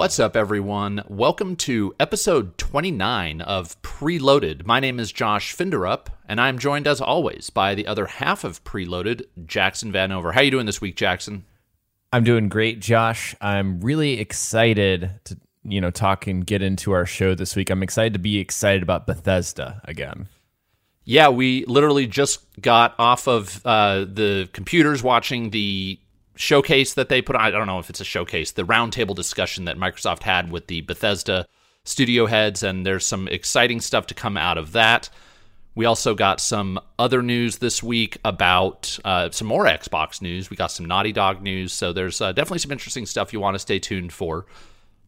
What's up, everyone? Welcome to episode 29 of Preloaded. My name is Josh Finderup, and I'm joined as always by the other half of Preloaded, Jackson Vanover. How are you doing this week, Jackson? I'm doing great, Josh. I'm really excited to you know talk and get into our show this week. I'm excited to be excited about Bethesda again. Yeah, we literally just got off of uh, the computers watching the showcase that they put on. I don't know if it's a showcase, the roundtable discussion that Microsoft had with the Bethesda studio heads, and there's some exciting stuff to come out of that. We also got some other news this week about uh, some more Xbox news. We got some Naughty Dog news, so there's uh, definitely some interesting stuff you want to stay tuned for.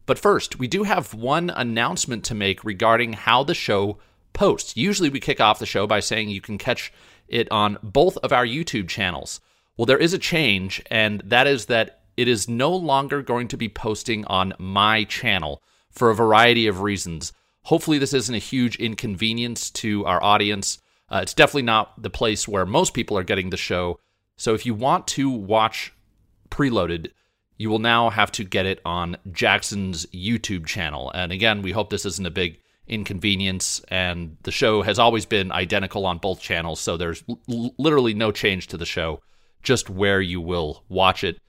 But first, we do have one announcement to make regarding how the show posts. Usually, we kick off the show by saying you can catch it on both of our YouTube channels. Well, there is a change, and that is that it is no longer going to be posting on my channel for a variety of reasons. Hopefully, this isn't a huge inconvenience to our audience. Uh, it's definitely not the place where most people are getting the show. So, if you want to watch preloaded, you will now have to get it on Jackson's YouTube channel. And again, we hope this isn't a big inconvenience. And the show has always been identical on both channels, so there's l- literally no change to the show just where you will watch it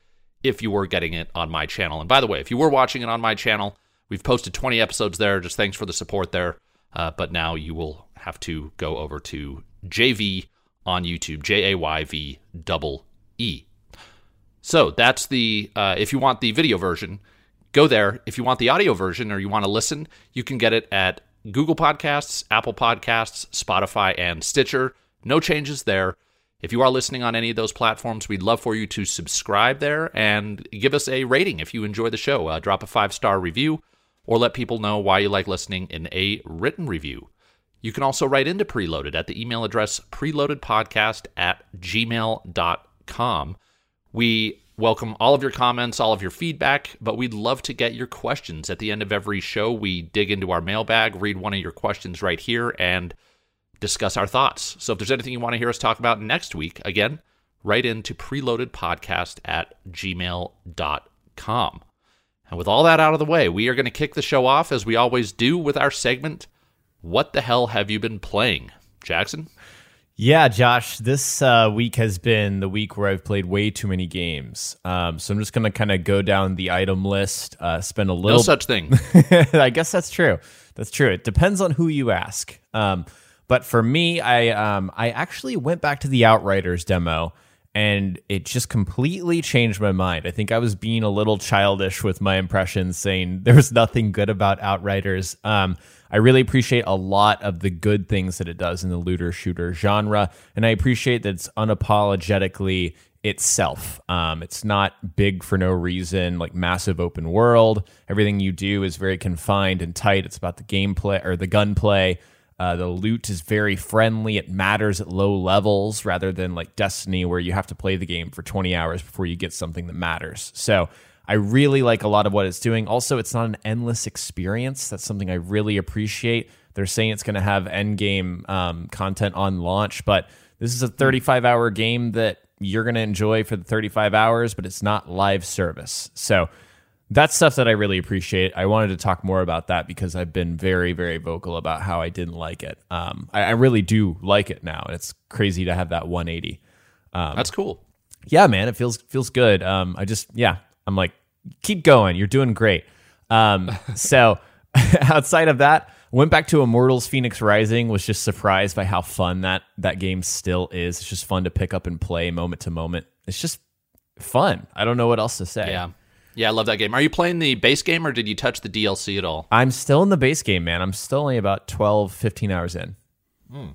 if you were getting it on my channel. And by the way, if you were watching it on my channel, we've posted 20 episodes there. Just thanks for the support there. Uh, but now you will have to go over to JV on YouTube, J A Y V double E. So that's the, uh, if you want the video version, go there. If you want the audio version or you want to listen, you can get it at Google Podcasts, Apple Podcasts, Spotify, and Stitcher. No changes there. If you are listening on any of those platforms, we'd love for you to subscribe there and give us a rating if you enjoy the show. Uh, drop a five star review or let people know why you like listening in a written review. You can also write into Preloaded at the email address preloadedpodcast at gmail.com. We welcome all of your comments, all of your feedback, but we'd love to get your questions. At the end of every show, we dig into our mailbag, read one of your questions right here, and discuss our thoughts. So if there's anything you want to hear us talk about next week, again, write into preloadedpodcast at gmail.com. And with all that out of the way, we are going to kick the show off as we always do with our segment, What the Hell Have You Been Playing? Jackson? Yeah, Josh, this uh, week has been the week where I've played way too many games. Um, so I'm just going to kind of go down the item list, uh, spend a little. No such thing. I guess that's true. That's true. It depends on who you ask. Um, but for me, I um, I actually went back to the Outriders demo and it just completely changed my mind. I think I was being a little childish with my impressions, saying there was nothing good about Outriders. Um, I really appreciate a lot of the good things that it does in the looter shooter genre, and I appreciate that it's unapologetically itself. Um, it's not big for no reason, like massive open world. Everything you do is very confined and tight. It's about the gameplay or the gunplay. Uh, the loot is very friendly. It matters at low levels rather than like Destiny, where you have to play the game for 20 hours before you get something that matters. So I really like a lot of what it's doing. Also, it's not an endless experience. That's something I really appreciate. They're saying it's going to have end game um, content on launch, but this is a 35 hour game that you're going to enjoy for the 35 hours, but it's not live service. So that's stuff that I really appreciate. I wanted to talk more about that because I've been very, very vocal about how I didn't like it. Um, I, I, really do like it now, and it's crazy to have that 180. Um, That's cool. Yeah, man, it feels feels good. Um, I just yeah, I'm like, keep going. You're doing great. Um, so outside of that, went back to Immortals: Phoenix Rising. Was just surprised by how fun that that game still is. It's just fun to pick up and play moment to moment. It's just fun. I don't know what else to say. Yeah. Yeah, I love that game. Are you playing the base game or did you touch the DLC at all? I'm still in the base game, man. I'm still only about 12, 15 hours in. Hmm.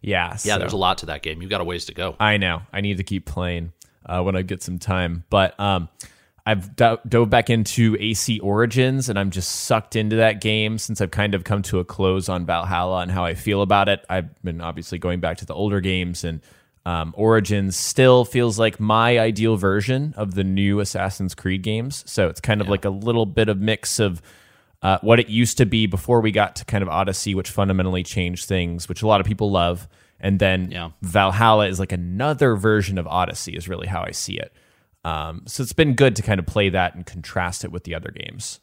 Yeah. Yeah, so. there's a lot to that game. You've got a ways to go. I know. I need to keep playing uh, when I get some time. But um, I've do- dove back into AC Origins and I'm just sucked into that game since I've kind of come to a close on Valhalla and how I feel about it. I've been obviously going back to the older games and um, Origins still feels like my ideal version of the new Assassin's Creed games. So it's kind of yeah. like a little bit of mix of uh, what it used to be before we got to kind of Odyssey, which fundamentally changed things, which a lot of people love. And then yeah. Valhalla is like another version of Odyssey, is really how I see it. Um, so it's been good to kind of play that and contrast it with the other games.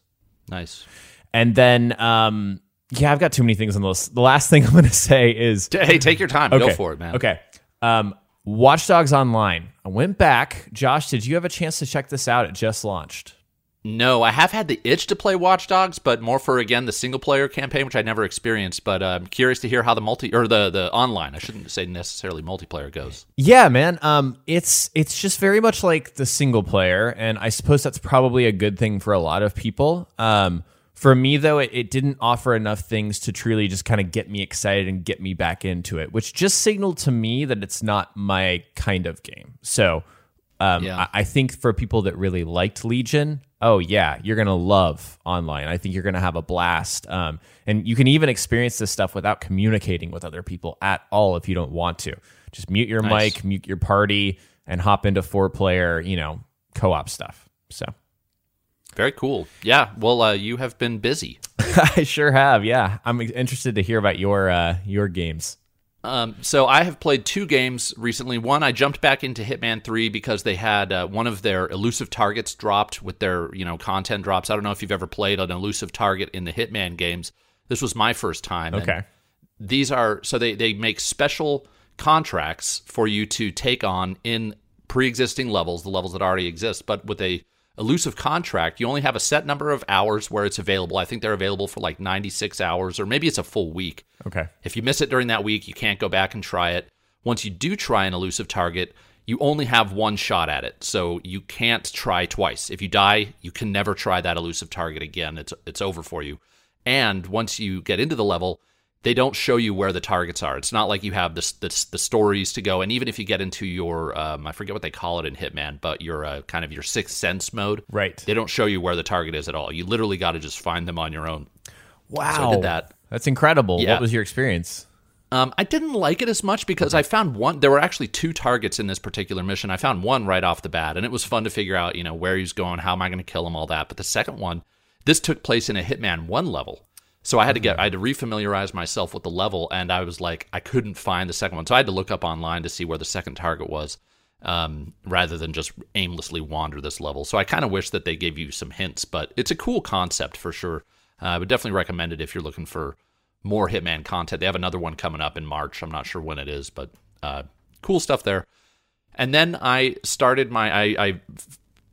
Nice. And then, um, yeah, I've got too many things on the list. The last thing I'm going to say is Hey, take your time. okay, Go for it, man. Okay. Um, Watch Dogs Online. I went back. Josh, did you have a chance to check this out? It just launched. No, I have had the itch to play Watch Dogs, but more for again the single player campaign, which I never experienced. But uh, I'm curious to hear how the multi or the the online. I shouldn't say necessarily multiplayer goes. Yeah, man. Um, it's it's just very much like the single player, and I suppose that's probably a good thing for a lot of people. Um, for me though, it, it didn't offer enough things to truly just kind of get me excited and get me back into it, which just signaled to me that it's not my kind of game. So. Um, Yeah. I, I think for people that really liked Legion, oh yeah, you're gonna love online. I think you're gonna have a blast, um, and you can even experience this stuff without communicating with other people at all if you don't want to. Just mute your Nice. mic, mute your party, and hop into four player, you know, co op stuff. So Very cool. Yeah. Well, uh, you have been busy. I sure have. Yeah, I'm interested to hear about your uh, your games. Um, so I have played two games recently. One, I jumped back into Hitman Three because they had uh, one of their elusive targets dropped with their you know content drops. I don't know if you've ever played an elusive target in the Hitman games. This was my first time. Okay. these are so they they make special contracts for you to take on in pre-existing levels, the levels that already exist, but with a elusive contract, you only have a set number of hours where it's available. I think they're available for like 96 hours or maybe it's a full week. Okay. If you miss it during that week, you can't go back and try it. Once you do try an elusive target, you only have one shot at it. So you can't try twice. If you die, you can never try that elusive target again. It's it's over for you. And once you get into the level, they don't show you where the targets are. It's not like you have this, this the stories to go. And even if you get into your um, I forget what they call it in Hitman, but your uh, kind of your sixth sense mode, Right. They don't show you where the target is at all. You literally got to just find them on your own. Wow. So I did that. That's incredible. Yeah. What was your experience? Um, I didn't like it as much because I found one. There were actually two targets in this particular mission. I found one right off the bat, and it was fun to figure out, you know, where he's going, how am I going to kill him, all that. But the second one, this took place in a Hitman One level, so I had to get, I had to refamiliarize myself with the level, and I was like, I couldn't find the second one, so I had to look up online to see where the second target was, um, rather than just aimlessly wander this level. So I kind of wish that they gave you some hints, but it's a cool concept for sure. Uh, I would definitely recommend it if you're looking for more Hitman content. They have another one coming up in March. I'm not sure when it is, but uh, cool stuff there. And then I started my I, I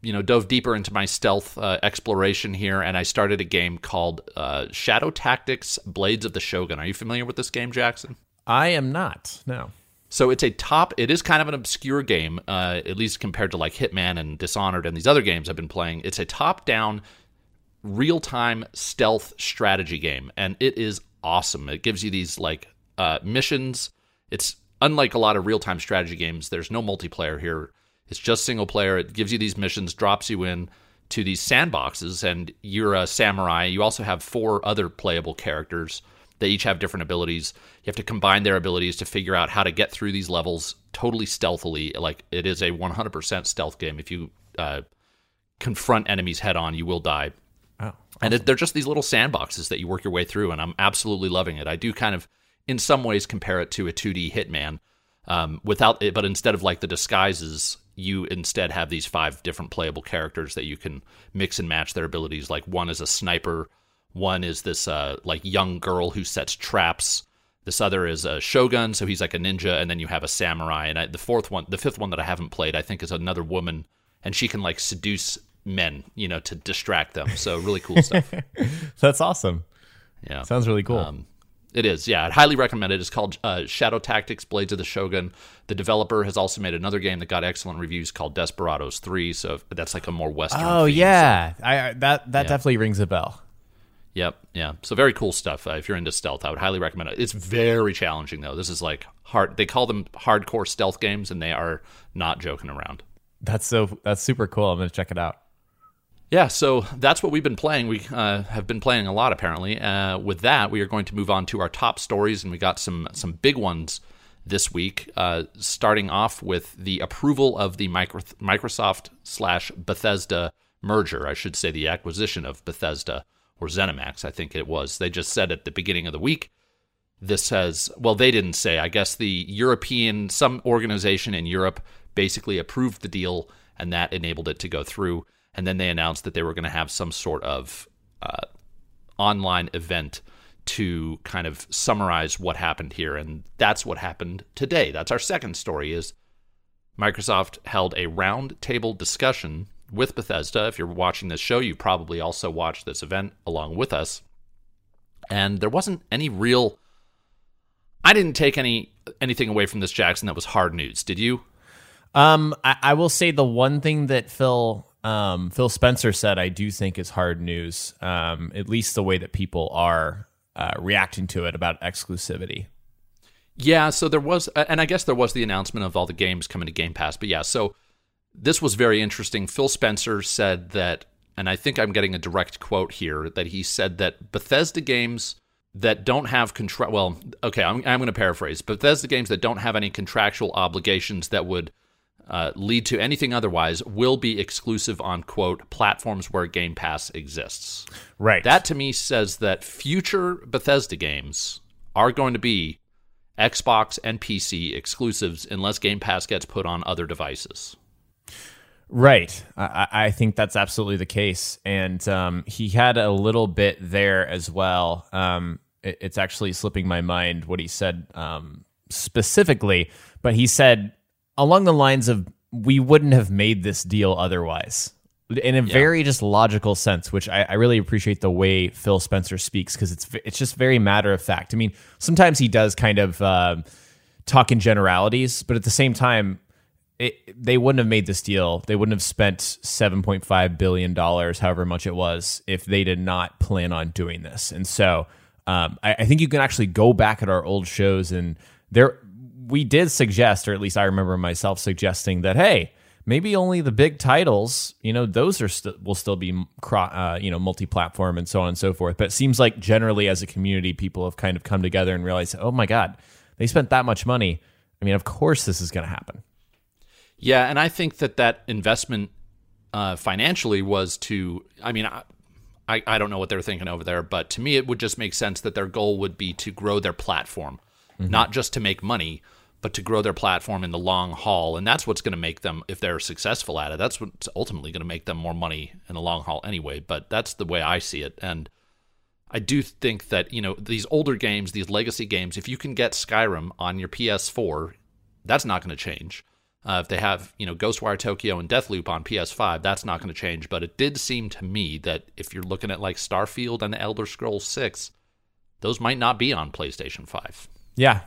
you know dove deeper into my stealth uh, exploration here, and I started a game called uh, Shadow Tactics: Blades of the Shogun. Are you familiar with this game, Jackson? I am not. No. So it's a top. It is kind of an obscure game, uh, at least compared to like Hitman and Dishonored and these other games I've been playing. It's a top-down, real-time stealth strategy game, and it is awesome. It gives you these like uh, missions. It's unlike a lot of real-time strategy games. There's no multiplayer here. It's just single player. It gives you these missions, drops you in to these sandboxes, and you're a samurai. You also have four other playable characters. They each have different abilities. You have to combine their abilities to figure out how to get through these levels totally stealthily. Like it is a 100% stealth game. If you uh, confront enemies head on, you will die. Oh. And it, they're just these little sandboxes that you work your way through, and I'm absolutely loving it. I do kind of, in some ways, compare it to a 2D Hitman, um, without it, but instead of like the disguises, you instead have these five different playable characters that you can mix and match their abilities. Like one is a sniper, one is this uh, like young girl who sets traps. This other is a shogun, so he's like a ninja, and then you have a samurai. And I, the fourth one, the fifth one that I haven't played, I think is another woman, and she can like seduce men, you know, to distract them. So really cool stuff. That's awesome. Yeah, Sounds really cool. um, it is. Yeah, I'd highly recommend it. It's called uh, Shadow Tactics: Blades of the Shogun. The developer has also made another game that got excellent reviews called Desperados Three. So that's like a more Western. oh theme. yeah, I, I that that Yeah. definitely rings a bell. Yep. Yeah. So very cool stuff. Uh, if you're into stealth, I would highly recommend it. It's very challenging though. This is like hard. They call them hardcore stealth games, and they are not joking around. That's so that's super cool. I'm gonna check it out. Yeah, so that's what we've been playing. We uh, have been playing a lot, apparently. Uh, with that, we are going to move on to our top stories, and we got some some big ones this week. Uh, starting off with the approval of the micro- Microsoft slash Bethesda merger. I should say the acquisition of Bethesda or ZeniMax. I think it was. They just said at the beginning of the week. This has well, they didn't say. I guess the European some organization in Europe basically approved the deal, and that enabled it to go through and then they announced that they were going to have some sort of uh, online event to kind of summarize what happened here and that's what happened today. That's our second story is microsoft held a roundtable discussion with bethesda. If you're watching this show you probably also watched this event along with us. And there wasn't any real i didn't take any anything away from this jackson that was hard news. Did you? Um, I, I will say the one thing that Phil um, Phil Spencer said I do think is hard news. Um, at least the way that people are uh, reacting to it about exclusivity. Yeah, so there was, and I guess there was the announcement of all the games coming to Game Pass. But yeah, so this was very interesting. Phil Spencer said that, and I think I'm getting a direct quote here, that he said that Bethesda games that don't have control. Well, okay, I'm, I'm going to paraphrase. Bethesda games that don't have any contractual obligations that would uh, lead to anything otherwise will be exclusive on quote platforms where Game Pass exists. Right. That to me says that future Bethesda games are going to be Xbox and PC exclusives unless Game Pass gets put on other devices. Right. I, I think that's absolutely the case. And um, he had a little bit there as well. Um, it, it's actually slipping my mind what he said um, specifically, but he said along the lines of, we wouldn't have made this deal otherwise. In a very just logical sense, which I, I really appreciate the way Phil Spencer speaks because it's it's just very matter of fact. I mean, sometimes he does kind of uh, talk in generalities, but at the same time, it, they wouldn't have made this deal. They wouldn't have spent seven point five billion dollars, however much it was, if they did not plan on doing this. And so, um, I, I think you can actually go back at our old shows, and there we did suggest, or at least I remember myself suggesting that, hey, maybe only the big titles, you know, those are st- will still be, cro- uh, you know, multi-platform and so on and so forth. But it seems like generally, as a community, people have kind of come together and realized, oh my god, they spent that much money. I mean, of course, this is going to happen. Yeah, and I think that that investment uh, financially was to. I mean, I, I I don't know what they're thinking over there, but to me, it would just make sense that their goal would be to grow their platform, not just to make money, but to grow their platform in the long haul. And that's what's going to make them, if they're successful at it, that's what's ultimately going to make them more money in the long haul anyway. But that's the way I see it. And I do think that, you know, these older games, these legacy games, if you can get Skyrim on your PS4, that's not going to change. Uh, if they have, you know, Ghostwire Tokyo and Deathloop on PS5, that's not going to change. But it did seem to me that if you're looking at like Starfield and Elder Scrolls 6, those might not be on PlayStation 5. Yeah,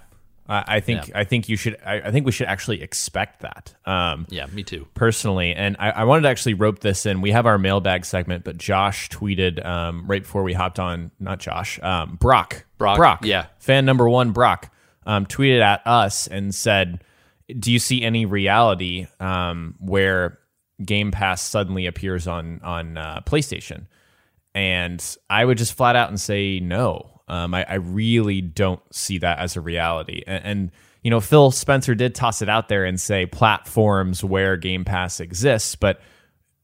I, I think I think you should. I, I think we should actually expect that. Um, Yeah, me too. personally, and I, I wanted to actually rope this in. We have our mailbag segment, but Josh tweeted um, right before we hopped on. Not Josh, um, Brock. Brock, Brock. yeah. fan number one. Brock um, tweeted at us and said, "Do you see any reality um, where Game Pass suddenly appears on on uh, PlayStation?" And I would just flat out and say no. Um, I, I really don't see that as a reality. And, and you know, Phil Spencer did toss it out there and say platforms where Game Pass exists, but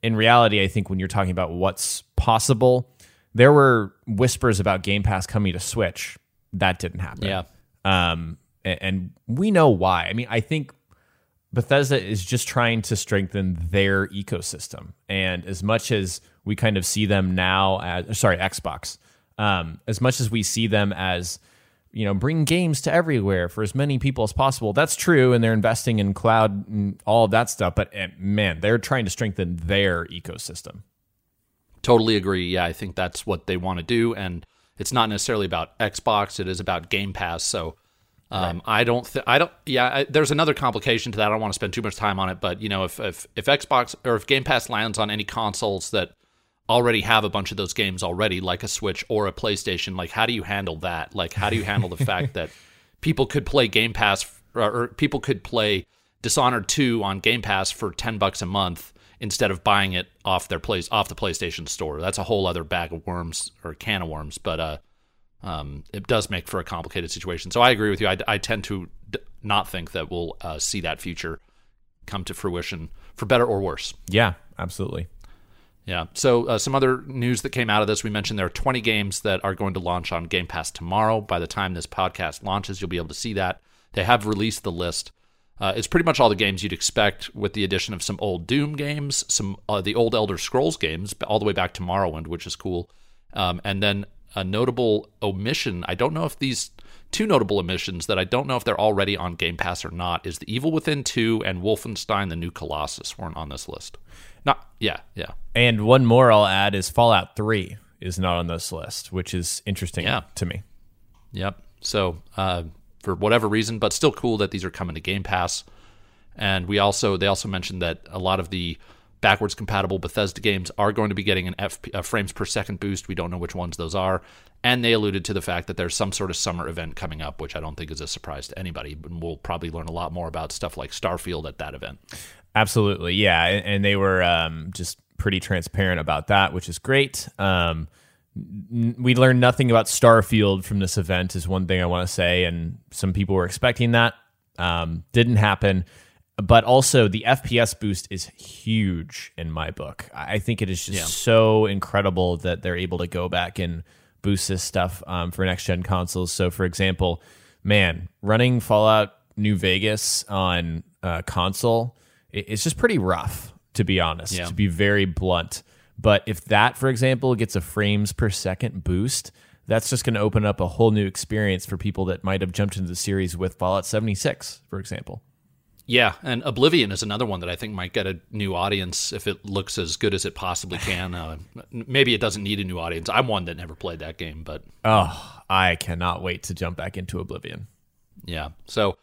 in reality, I think when you're talking about what's possible, there were whispers about Game Pass coming to Switch. That didn't happen. Yeah. Um, a- and, we know why. I mean, I think Bethesda is just trying to strengthen their ecosystem. And as much as we kind of see them now as, sorry, Xbox, um, as much as we see them as, you know, bring games to everywhere for as many people as possible, that's true. And they're investing in cloud and all of that stuff. But eh, man, they're trying to strengthen their ecosystem. Totally agree. Yeah, I think that's what they want to do, and it's not necessarily about Xbox. It is about Game Pass. So, um, I don't. Th- I don't. Yeah, I, there's another complication to that. I don't want to spend too much time on it, but you know, if if if Xbox or if Game Pass lands on any consoles that already have a bunch of those games already, like a Switch or a PlayStation, like how do you handle that? Like, how do you handle the fact that people could play Game Pass or, or people could play Dishonored 2 on Game Pass for 10 bucks a month instead of buying it off their place off the PlayStation store. That's a whole other bag of worms or can of worms, but uh um, it does make for a complicated situation. So I agree with you. I, I tend to d- not think that we'll uh, see that future come to fruition for better or worse. Yeah, absolutely. Yeah. So uh, some other news that came out of this, we mentioned there are 20 games that are going to launch on Game Pass tomorrow. By the time this podcast launches, you'll be able to see that. They have released the list. Uh, it's pretty much all the games you'd expect, with the addition of some old Doom games, some uh, the old Elder Scrolls games, all the way back to Morrowind, which is cool. Um, and then a notable omission. I don't know if these two notable omissions that I don't know if they're already on Game Pass or not is The Evil Within 2 and Wolfenstein the New Colossus weren't on this list. Not yeah, yeah. And one more I'll add is Fallout 3 is not on this list, which is interesting Yeah. to me. Yep. So, uh, for whatever reason, but still cool that these are coming to Game Pass. And we also they also mentioned that a lot of the backwards compatible Bethesda games are going to be getting an FP, a frames per second boost. We don't know which ones those are. And they alluded to the fact that there's some sort of summer event coming up, which I don't think is a surprise to anybody. And we'll probably learn a lot more about stuff like Starfield at that event. Absolutely, yeah, and, and they were um, just pretty transparent about that, which is great. Um, n- we learned nothing about Starfield from this event, is one thing I want to say, and some people were expecting that. Um, didn't happen, but also the FPS boost is huge in my book. I think it is just Yeah. so incredible that they're able to go back and boost this stuff um, for next gen consoles. So, for example, man, running Fallout New Vegas on uh, console, it's just pretty rough, to be honest, Yeah. to be very blunt. But if that, for example, gets a frames per second boost, that's just going to open up a whole new experience for people that might have jumped into the series with Fallout 76, for example. Yeah, and Oblivion is another one that I think might get a new audience if it looks as good as it possibly can. Uh, maybe it doesn't need a new audience. I'm one that never played that game, but Oh, I cannot wait to jump back into Oblivion. Yeah. So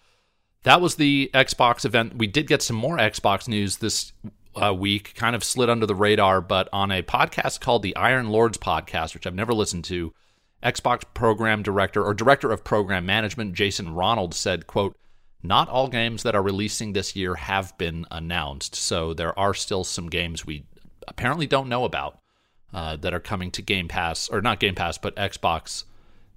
that was the Xbox event. We did get some more Xbox news this uh, week, kind of slid under the radar, but on a podcast called the Iron Lords podcast, which I've never listened to, Xbox program director or director of program management Jason Ronald said, quote, not all games that are releasing this year have been announced. So there are still some games we apparently don't know about uh, that are coming to Game Pass, or not Game Pass, but Xbox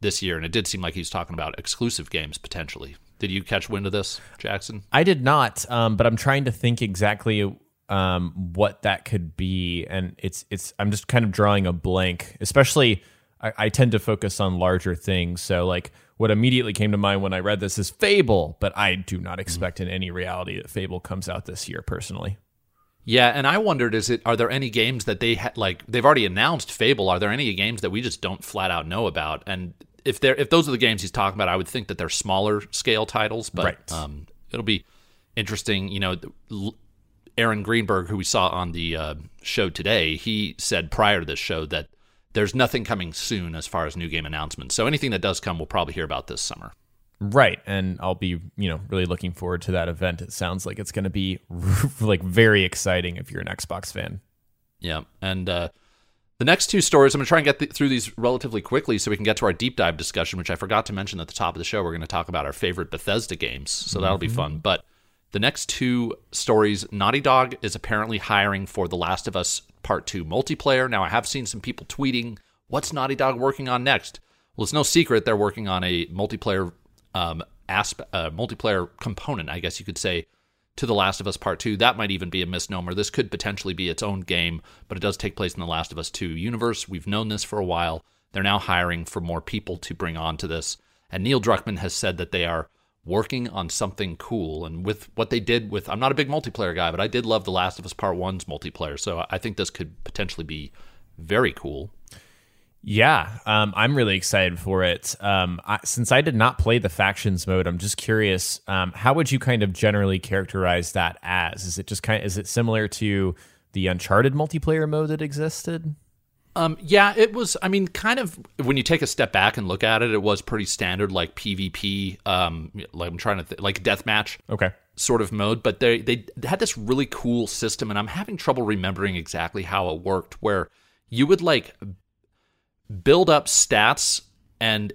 this year. And it did seem like he was talking about exclusive games potentially. Did you catch wind of this, Jackson? I did not, um, but I'm trying to think exactly um, what that could be, and it's it's. I'm just kind of drawing a blank. Especially, I, I tend to focus on larger things. So, like, what immediately came to mind when I read this is Fable, but I do not expect in any reality that Fable comes out this year. Personally, Yeah, and I wondered: is it are there any games that they ha- like? They've already announced Fable. Are there any games that we just don't flat out know about? And if they're if those are the games he's talking about, I would think that they're smaller scale titles. But Right. um, it'll be interesting. You know, Aaron Greenberg, who we saw on the uh, show today, he said prior to this show that there's nothing coming soon as far as new game announcements. So anything that does come, we'll probably hear about this summer. right? And I'll be, you know, really looking forward to that event. It sounds like it's going to be like very exciting if you're an Xbox fan. Yeah, and uh, the next two stories, I'm going to try and get th- through these relatively quickly so we can get to our deep dive discussion, which I forgot to mention at the top of the show. We're going to talk about our favorite Bethesda games, so that'll be fun. But the next two stories, Naughty Dog is apparently hiring for The Last of Us Part 2 multiplayer. Now, I have seen some people tweeting, what's Naughty Dog working on next? Well, it's no secret they're working on a multiplayer um, asp- uh, multiplayer component, I guess you could say, to The Last of Us Part 2. That might even be a misnomer. This could potentially be its own game, but it does take place in The Last of Us 2 universe. We've known this for a while. They're now hiring for more people to bring on to this. And Neil Druckmann has said that they are working on something cool. And with what they did with, I'm not a big multiplayer guy, but I did love The Last of Us Part 1's multiplayer. So I think this could potentially be very cool. Yeah, um, I'm really excited for it. Um, I, since I did not play the factions mode, I'm just curious. Um, how would you kind of generally characterize that as? Is it just kind? Of, Is it similar to the Uncharted multiplayer mode that existed? Um, yeah, it was. I mean, kind of when you take a step back and look at it, it was pretty standard, like PvP. Um, like I'm trying to th- like deathmatch Okay. sort of mode, but they they had this really cool system, and I'm having trouble remembering exactly how it worked. Where you would like build up stats, and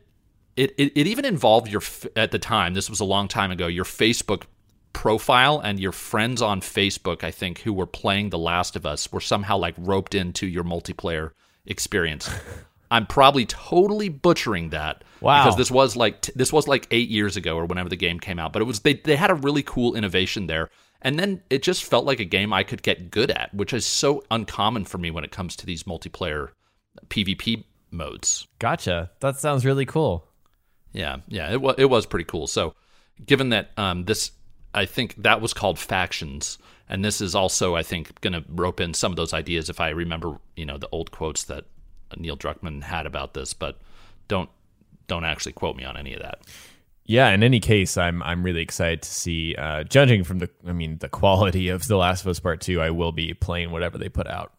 it it, it even involved your at the time. This was a long time ago. Your Facebook profile and your friends on Facebook, I think, who were playing The Last of Us, were somehow like roped into your multiplayer experience. I'm probably totally butchering that Wow. because this was like t- this was like eight years ago or whenever the game came out. But it was they they had a really cool innovation there, and then it just felt like a game I could get good at, which is so uncommon for me when it comes to these multiplayer PvP modes. Gotcha. That sounds really cool. Yeah, yeah, it was it was pretty cool. So, given that um, this, I think that was called factions, and this is also, I think, going to rope in some of those ideas. If I remember, you know, the old quotes that Neil Druckmann had about this, but don't don't actually quote me on any of that. Yeah, in any case, I'm I'm really excited to see. Uh, judging from the, I mean, the quality of The Last of Us Part Two, I will be playing whatever they put out.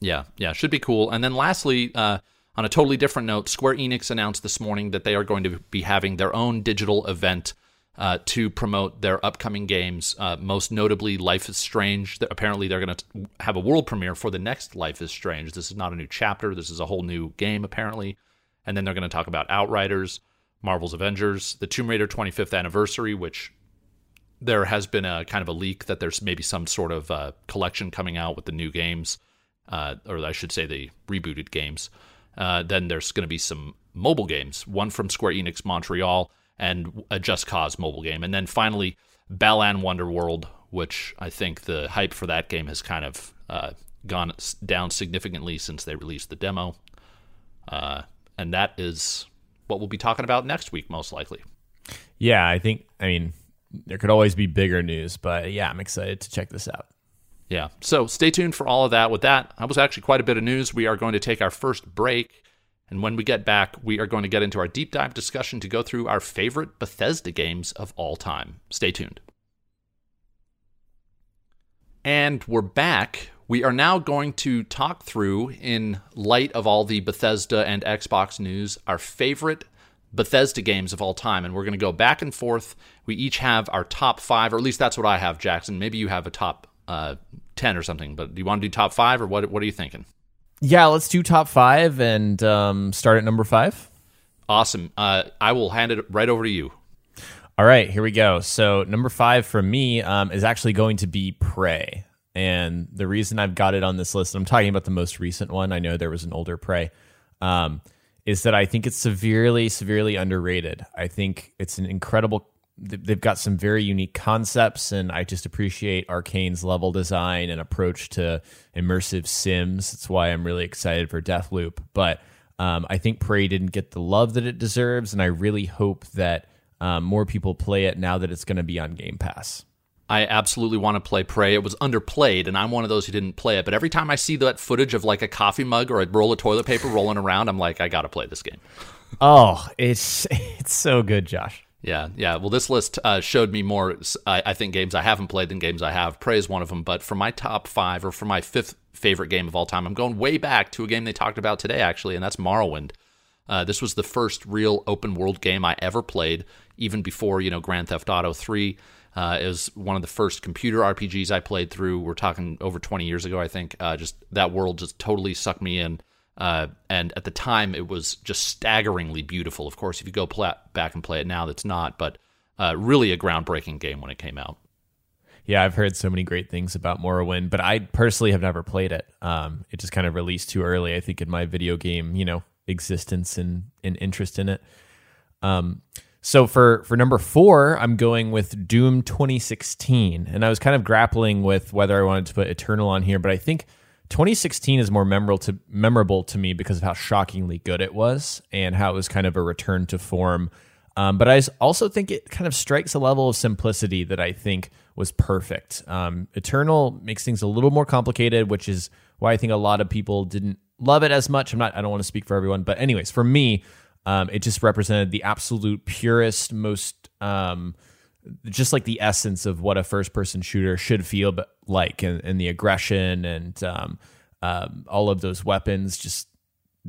Yeah, yeah, should be cool. And then lastly, uh, on a totally different note, Square Enix announced this morning that they are going to be having their own digital event uh, to promote their upcoming games. Uh, most notably, Life is Strange. Apparently, they're going to have a world premiere for the next Life is Strange. This is not a new chapter. This is a whole new game, apparently. And then they're going to talk about Outriders, Marvel's Avengers, the Tomb Raider 25th anniversary, which there has been a kind of a leak that there's maybe some sort of uh, collection coming out with the new games, uh, or I should say the rebooted games. Uh, then there's going to be some mobile games, one from Square Enix Montreal and a Just Cause mobile game. And then finally, Balan Wonderworld, which I think the hype for that game has kind of uh, gone down significantly since they released the demo. Uh, and that is what we'll be talking about next week, most likely. Yeah, I think, I mean, there could always be bigger news, but yeah, I'm excited to check this out. Yeah. So stay tuned for all of that. With that, that was actually quite a bit of news. We are going to take our first break. And when we get back, we are going to get into our deep dive discussion to go through our favorite Bethesda games of all time. Stay tuned. And we're back. We are now going to talk through, in light of all the Bethesda and Xbox news, our favorite Bethesda games of all time. And we're going to go back and forth. We each have our top five, or at least that's what I have, Jackson. Maybe you have a top uh, 10 or something, but do you want to do top five, or what, what are you thinking? Yeah, let's do top five and um, start at number five. Awesome. Uh, I will hand it right over to you. All right, here we go. So number five for me um, is actually going to be Prey, and the reason I've got it on this list, I'm talking about the most recent one. I know there was an older Prey, um, is that I think it's severely, severely underrated. I think it's an incredible they've got some very unique concepts and i just appreciate Arkane's level design and approach to immersive sims that's why i'm really excited for deathloop but um, i think prey didn't get the love that it deserves and i really hope that um, more people play it now that it's going to be on game pass I absolutely want to play Prey. It was underplayed, and I'm one of those who didn't play it. But every time I see that footage of like a coffee mug or a roll of toilet paper rolling around, I'm like, I got to play this game. oh, it's it's so good, Josh. Yeah, yeah. Well, this list uh, showed me more, I, I, think, games I haven't played than games I have. Prey is one of them. But for my top five, or for my fifth favorite game of all time, I'm going way back to a game they talked about today, actually, and that's Morrowind. Uh, this was the first real open world game I ever played, even before you know Grand Theft Auto 3. Uh, it was one of the first computer RPGs I played through. We're talking over 20 years ago, I think. Uh, just that world just totally sucked me in. Uh, and at the time, it was just staggeringly beautiful. Of course, if you go back and play it now, that's not, but uh, really a groundbreaking game when it came out. Yeah, I've heard so many great things about Morrowind, but I personally have never played it. Um, it just kind of released too early, I think, in my video game, you know, existence and, and interest in it. Um, so for for number four, I'm going with Doom 2016, and I was kind of grappling with whether I wanted to put Eternal on here, but I think 2016 is more memorable to memorable to me because of how shockingly good it was and how it was kind of a return to form. Um, but I also think it kind of strikes a level of simplicity that I think was perfect. Um, Eternal makes things a little more complicated, which is why I think a lot of people didn't love it as much. I'm not. I don't want to speak for everyone, but anyways, for me, um, it just represented the absolute purest, most um, just like the essence of what a first person shooter should feel like and, and the aggression and um, um, all of those weapons just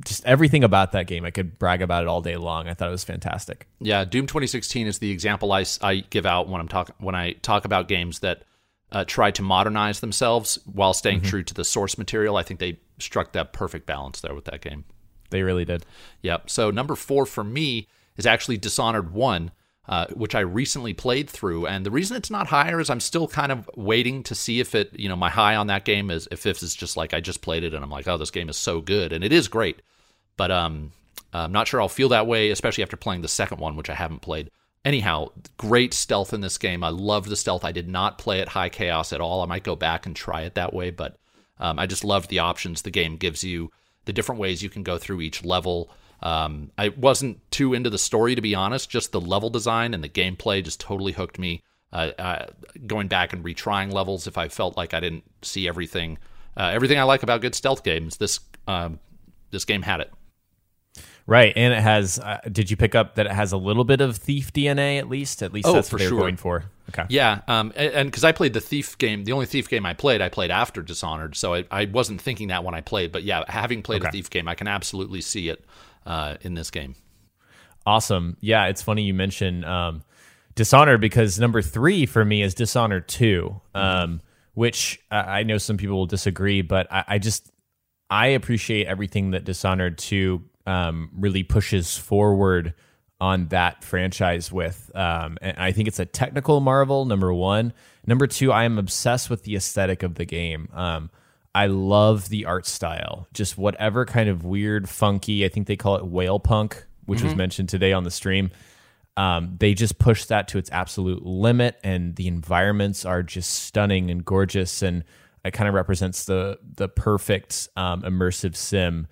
just everything about that game. I could brag about it all day long. I thought it was fantastic. Yeah doom 2016 is the example i, I give out when i'm talking when i talk about games that uh, try to modernize themselves while staying mm-hmm. true to the source material. I think they struck that perfect balance there with that game. They really did. Yep. So number four for me is actually dishonored 1 uh, which I recently played through. And the reason it's not higher is I'm still kind of waiting to see if it, you know, my high on that game is if is just like I just played it and I'm like, oh, this game is so good, and it is great. But um, I'm not sure I'll feel that way, especially after playing the second one, which I haven't played. Anyhow, great stealth in this game. I love the stealth. I did not play it high chaos at all. I might go back and try it that way, but um, I just love the options the game gives you, the different ways you can go through each level. Um, I wasn't too into the story to be honest. Just the level design and the gameplay just totally hooked me. Uh, uh, going back and retrying levels if I felt like I didn't see everything, uh, everything I like about good stealth games. This um, this game had it. Right, and it has. Uh, did you pick up that it has a little bit of thief DNA at least? At least Oh, that's for what they're sure. going for. Okay. Yeah, um, and because I played the Thief game, the only Thief game I played, I played after Dishonored, so I, I wasn't thinking that when I played. But yeah, having played a Thief game, I can absolutely see it uh, in this game. Awesome. Yeah, it's funny you mention um, Dishonored because number three for me is Dishonored 2, um, which uh, I know some people will disagree, but I, I just I appreciate everything that Dishonored 2 um, really pushes forward on that franchise with. Um, and I think it's a technical marvel, number one. Number two, I am obsessed with the aesthetic of the game. Um, I love the art style, just whatever kind of weird, funky, I think they call it whale punk, which was mentioned today on the stream. Um, they just push that to its absolute limit, and the environments are just stunning and gorgeous, and it kind of represents the the perfect um, immersive sim,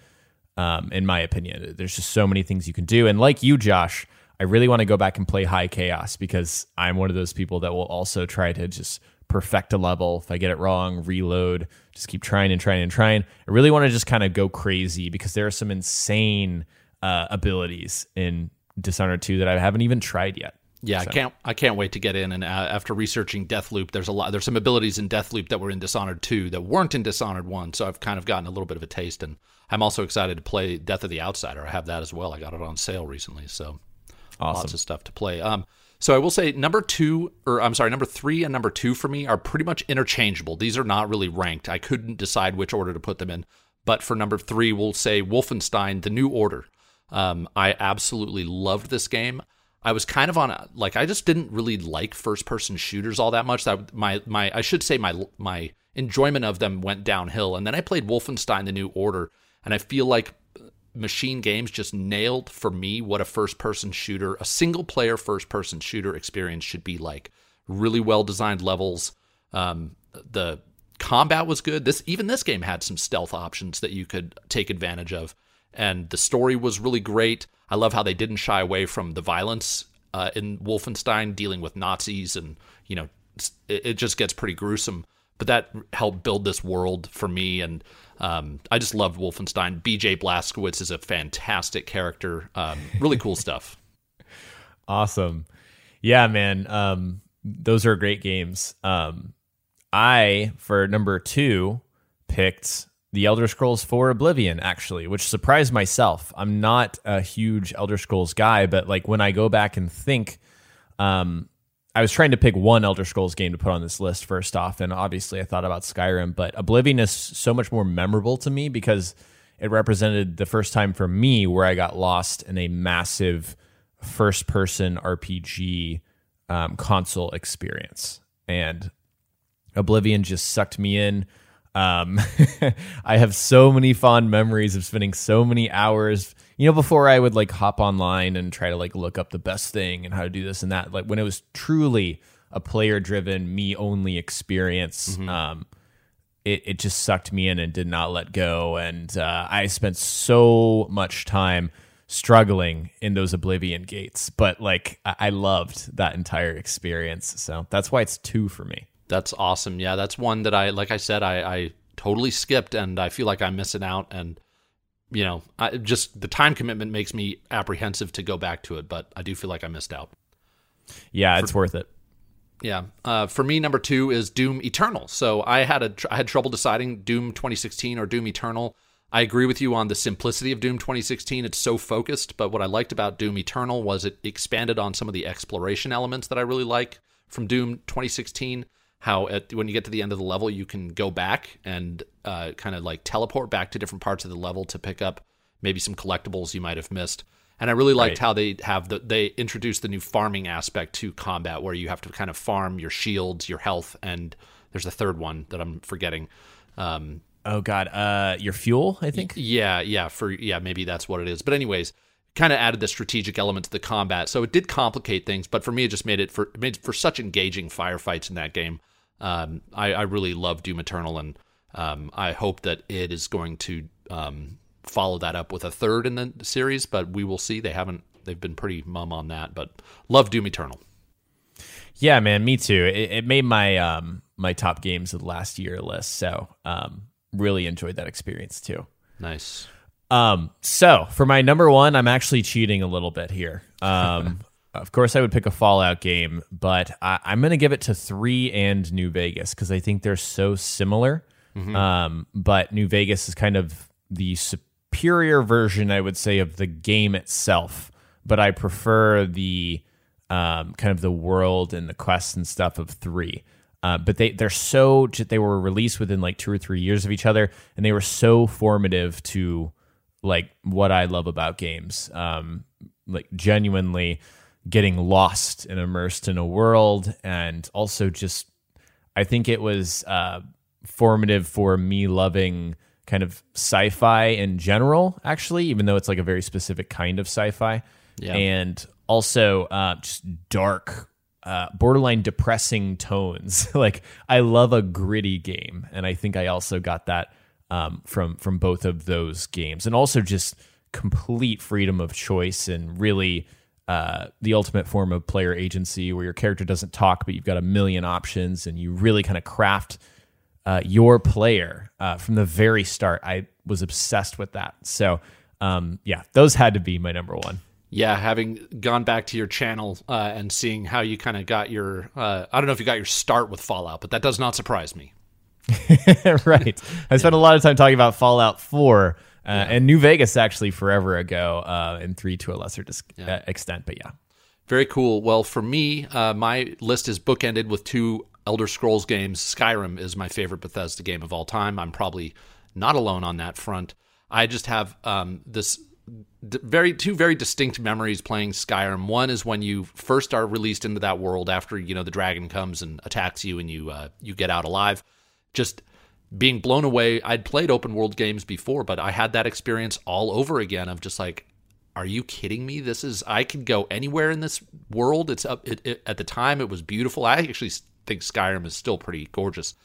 um, in my opinion. There's just so many things you can do, and like you, Josh, I really want to go back and play High Chaos because I'm one of those people that will also try to just perfect a level. If I get it wrong, reload, just keep trying and trying and trying. I really want to just kind of go crazy because there are some insane uh, abilities in Dishonored 2 that I haven't even tried yet. Yeah, I can't I can't wait to get in. And uh, after researching Deathloop, there's a lot there's some abilities in Deathloop that were in Dishonored 2 that weren't in Dishonored 1. So I've kind of gotten a little bit of a taste, and I'm also excited to play Death of the Outsider. I have that as well. I got it on sale recently, so Awesome. lots of stuff to play. Um, so I will say number two, or I'm sorry, number three and number two for me are pretty much interchangeable. These are not really ranked. I couldn't decide which order to put them in. But for number three, we'll say Wolfenstein: The New Order. Um, I absolutely loved this game. I was kind of on a like I just didn't really like first person shooters all that much. That my my I should say my my enjoyment of them went downhill. And then I played Wolfenstein: The New Order, and I feel like Machine Games just nailed for me what a first person shooter, a single player first person shooter experience should be like. Really well designed levels. Um, the combat was good. This even this game had some stealth options that you could take advantage of, and the story was really great. I love how they didn't shy away from the violence uh, in Wolfenstein, dealing with Nazis, and you know it, it just gets pretty gruesome. But that helped build this world for me, and um, I just loved Wolfenstein. B.J. Blazkowicz is a fantastic character. Um, really cool stuff. Awesome. Yeah, man. Um, those are great games. Um, I, for number two, picked The Elder Scrolls 4 Oblivion, actually, which surprised myself. I'm not a huge Elder Scrolls guy, but like when I go back and think, um, I was trying to pick one Elder Scrolls game to put on this list first off, and obviously I thought about Skyrim, but Oblivion is so much more memorable to me because it represented the first time for me where I got lost in a massive first person RPG um, console experience. And Oblivion just sucked me in. Um, I have so many fond memories of spending so many hours. You know, before I would like hop online and try to like look up the best thing and how to do this and that. Like when it was truly a player driven, me only experience. Um, it, it just sucked me in and did not let go. And uh, I spent so much time struggling in those Oblivion gates. But like, I, I loved that entire experience. So that's why it's two for me. That's awesome. Yeah, that's one that I, like I said, I, I totally skipped, and I feel like I'm missing out. And you know, I just the time commitment makes me apprehensive to go back to it, but I do feel like I missed out. Yeah, it's worth it. Yeah. Uh, for me, number two is Doom Eternal. So I had a tr- I had trouble deciding Doom 2016 or Doom Eternal. I agree with you on the simplicity of Doom 2016. It's so focused, but what I liked about Doom Eternal was it expanded on some of the exploration elements that I really like from Doom 2016. How at, when you get to the end of the level, you can go back and uh, kind of like teleport back to different parts of the level to pick up maybe some collectibles you might have missed. And I really liked Right. how they have the they introduced the new farming aspect to combat, where you have to kind of farm your shields, your health, and there's a third one that I'm forgetting. Um, Oh God, uh, your fuel, I think. yeah, yeah, for yeah, maybe that's what it is. But anyways, kind of added the strategic element to the combat, so it did complicate things. But for me, it just made it for made for such engaging firefights in that game. Um, I, I really love Doom Eternal, and um, I hope that it is going to um, follow that up with a third in the series. But we will see. They haven't. They've been pretty mum on that, but love Doom Eternal. Yeah, man, me too. It, it made my um my top games of the last year list. So um, really enjoyed that experience too. Nice. Um, so for my number one, I'm actually cheating a little bit here. Um, of course, I would pick a Fallout game, but I, I'm going to give it to three and New Vegas because I think they're so similar. Um, but New Vegas is kind of the superior version, I would say, of the game itself. But I prefer the um, kind of the world and the quests and stuff of three. Uh, but they they're so they were released within like two or three years of each other, and they were so formative to like what I love about games. Um, like genuinely getting lost and immersed in a world, and also just I think it was uh, formative for me loving kind of sci-fi in general. Actually, even though it's like a very specific kind of sci-fi, Yeah. and also uh, just dark. Uh, borderline depressing tones. like I love a gritty game, and I think I also got that um, from from both of those games, and also just complete freedom of choice and really uh, the ultimate form of player agency, where your character doesn't talk, but you've got a million options, and you really kind of craft uh, your player uh, from the very start. I was obsessed with that. So um, yeah, those had to be my number one. Yeah, having gone back to your channel uh, and seeing how you kind of got your, uh, I don't know if you got your start with Fallout, but that does not surprise me. right. I spent a lot of time talking about Fallout 4 uh, and New Vegas actually forever ago, uh, and 3 to a lesser dis- uh, extent. But yeah. Very cool. Well, for me, uh, my list is bookended with two Elder Scrolls games. Skyrim is my favorite Bethesda game of all time. I'm probably not alone on that front. I just have um, this d- very two very distinct memories playing Skyrim. One is when you first are released into that world after you know the dragon comes and attacks you and you uh, you get out alive. Just being blown away. I'd played open world games before, but I had that experience all over again of just like are you kidding me? This is I could go anywhere in this world. It's up it, it, at the time it was beautiful. I actually think Skyrim is still pretty gorgeous.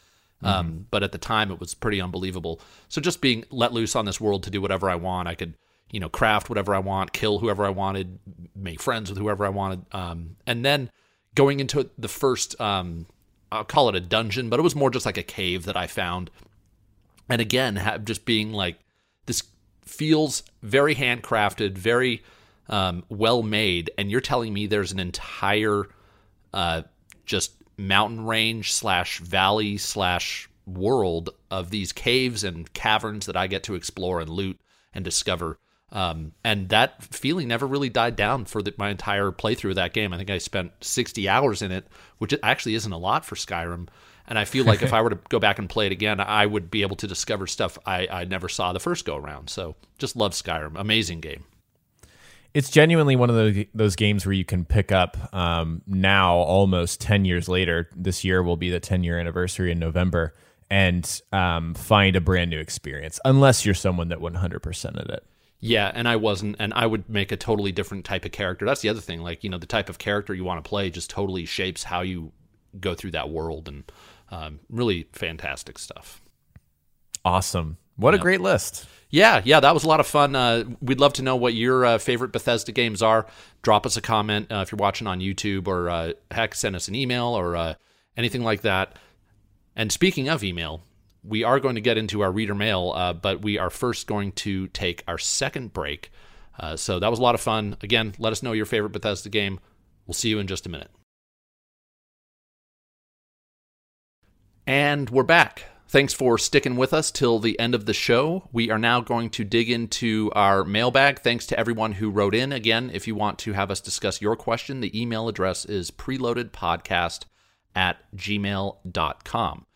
Um, but at the time it was pretty unbelievable. So just being let loose on this world to do whatever I want, I could, you know, craft whatever I want, kill whoever I wanted, make friends with whoever I wanted. Um, and then going into the first um, I'll call it a dungeon, but it was more just like a cave that I found. And again, have just being like this feels very handcrafted, very um, well made, and you're telling me there's an entire uh, just mountain range slash valley slash world of these caves and caverns that I get to explore and loot and discover. Um, and that feeling never really died down for the, my entire playthrough of that game. I think I spent 60 hours in it, which actually isn't a lot for Skyrim. And I feel like if I were to go back and play it again, I would be able to discover stuff I, I never saw the first go around. So just love Skyrim. Amazing game. It's genuinely one of those, those games where you can pick up um, now, almost 10 years later. This year will be the 10 year anniversary in November, and um, find a brand new experience, unless you're someone that 100%ed it. Yeah, and I wasn't, and I would make a totally different type of character. That's the other thing. Like, you know, the type of character you want to play just totally shapes how you go through that world and um, really fantastic stuff. Awesome. What a great list. Yeah, yeah, that was a lot of fun. Uh, we'd love to know what your uh, favorite Bethesda games are. Drop us a comment uh, if you're watching on YouTube, or uh, heck, send us an email or uh, anything like that. And speaking of email, we are going to get into our reader mail, uh, but we are first going to take our second break. Uh, so that was a lot of fun. Again, let us know your favorite Bethesda game. We'll see you in just a minute. And we're back. Thanks for sticking with us till the end of the show. We are now going to dig into our mailbag. Thanks to everyone who wrote in. Again, if you want to have us discuss your question, the email address is preloadedpodcast at gmail.com.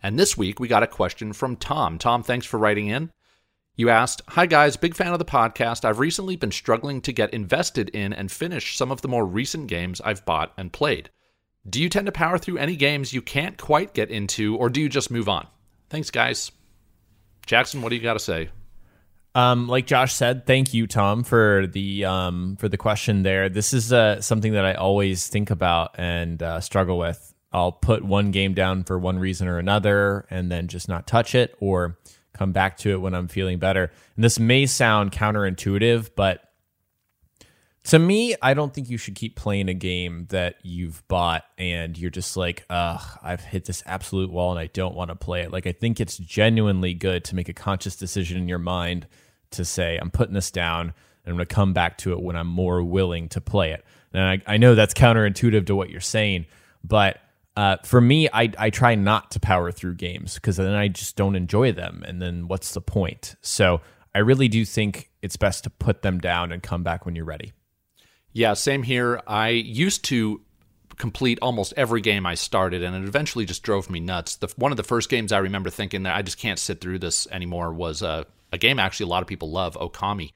And this week we got a question from Tom. Tom, thanks for writing in. You asked, Hi guys, big fan of the podcast. I've recently been struggling to get invested in and finish some of the more recent games I've bought and played. Do you tend to power through any games you can't quite get into, or do you just move on? Thanks, guys. Jackson, what do you got to say? Um, like Josh said, thank you, Tom, for the um, for the question there. This is uh, something that I always think about and uh, struggle with. I'll put one game down for one reason or another, and then just not touch it, or come back to it when I'm feeling better. And this may sound counterintuitive, but to me, I don't think you should keep playing a game that you've bought and you're just like, ugh, I've hit this absolute wall and I don't want to play it. Like, I think it's genuinely good to make a conscious decision in your mind to say I'm putting this down and I'm going to come back to it when I'm more willing to play it. And I, I know that's counterintuitive to what you're saying, but uh, for me, I, I try not to power through games because then I just don't enjoy them. And then what's the point? So I really do think it's best to put them down and come back when you're ready. Yeah, same here. I used to complete almost every game I started, and it eventually just drove me nuts. The, one of the first games I remember thinking that I just can't sit through this anymore was uh, a game actually a lot of people love, Okami.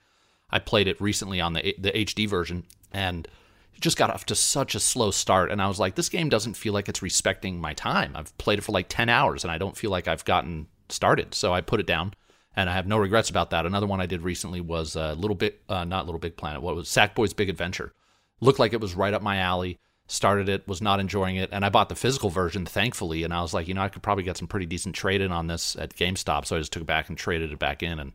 I played it recently on the the HD version, and it just got off to such a slow start. And I was like, this game doesn't feel like it's respecting my time. I've played it for like ten hours, and I don't feel like I've gotten started. So I put it down, and I have no regrets about that. Another one I did recently was a uh, Little Bit, uh, not Little Big Planet. What was Sackboy's Big Adventure? Looked like it was right up my alley started it, was not enjoying it, and I bought the physical version, thankfully. And I was like, you know, I could probably get some pretty decent trade in on this at GameStop, so I just took it back and traded it back in, and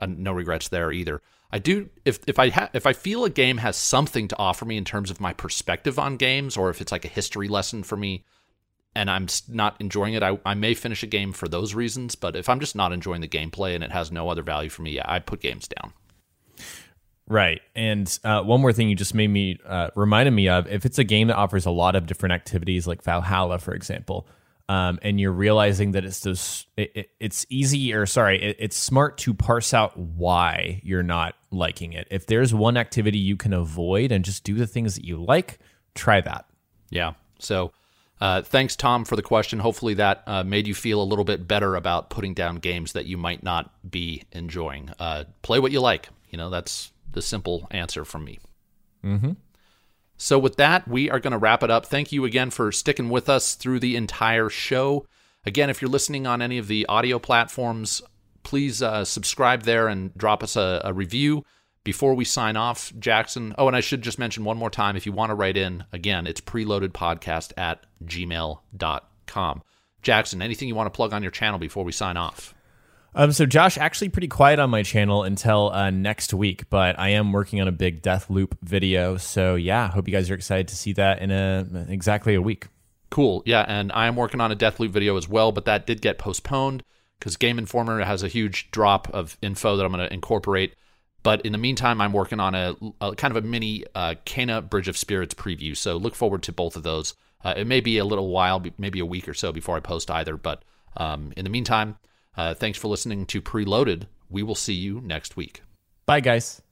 uh, no regrets there either. I do if if I ha- if I feel a game has something to offer me in terms of my perspective on games, or if it's like a history lesson for me, and I'm not enjoying it, I, I may finish a game for those reasons. But if I'm just not enjoying the gameplay and it has no other value for me, yeah, I put games down. Right. And uh, one more thing you just made me uh, reminded me of if it's a game that offers a lot of different activities, like Valhalla, for example, um, and you're realizing that it's this, it, it, it's easy or sorry, it, it's smart to parse out why you're not liking it. If there's one activity you can avoid and just do the things that you like, try that. Yeah. So. Uh, thanks, Tom, for the question. Hopefully, that uh, made you feel a little bit better about putting down games that you might not be enjoying. Uh, play what you like. You know, that's the simple answer from me. Mm-hmm. So, with that, we are going to wrap it up. Thank you again for sticking with us through the entire show. Again, if you're listening on any of the audio platforms, please uh, subscribe there and drop us a, a, review before we sign off, Jackson. Oh, and I should just mention one more time if you want to write in, again, it's preloadedpodcast at gmail.com. Jackson, anything you want to plug on your channel before we sign off? Um, so Josh, actually pretty quiet on my channel until uh, next week, but I am working on a big Death Loop video. So yeah, hope you guys are excited to see that in a exactly a week. Cool. Yeah, and I am working on a Death Loop video as well, but that did get postponed because Game Informer has a huge drop of info that I'm going to incorporate. But in the meantime, I'm working on a, a kind of a mini uh, Bridge of Spirits preview. So look forward to both of those. Uh, it may be a little while, maybe a week or so before I post either. But um, in the meantime, uh, thanks for listening to Preloaded. We will see you next week. Bye, guys.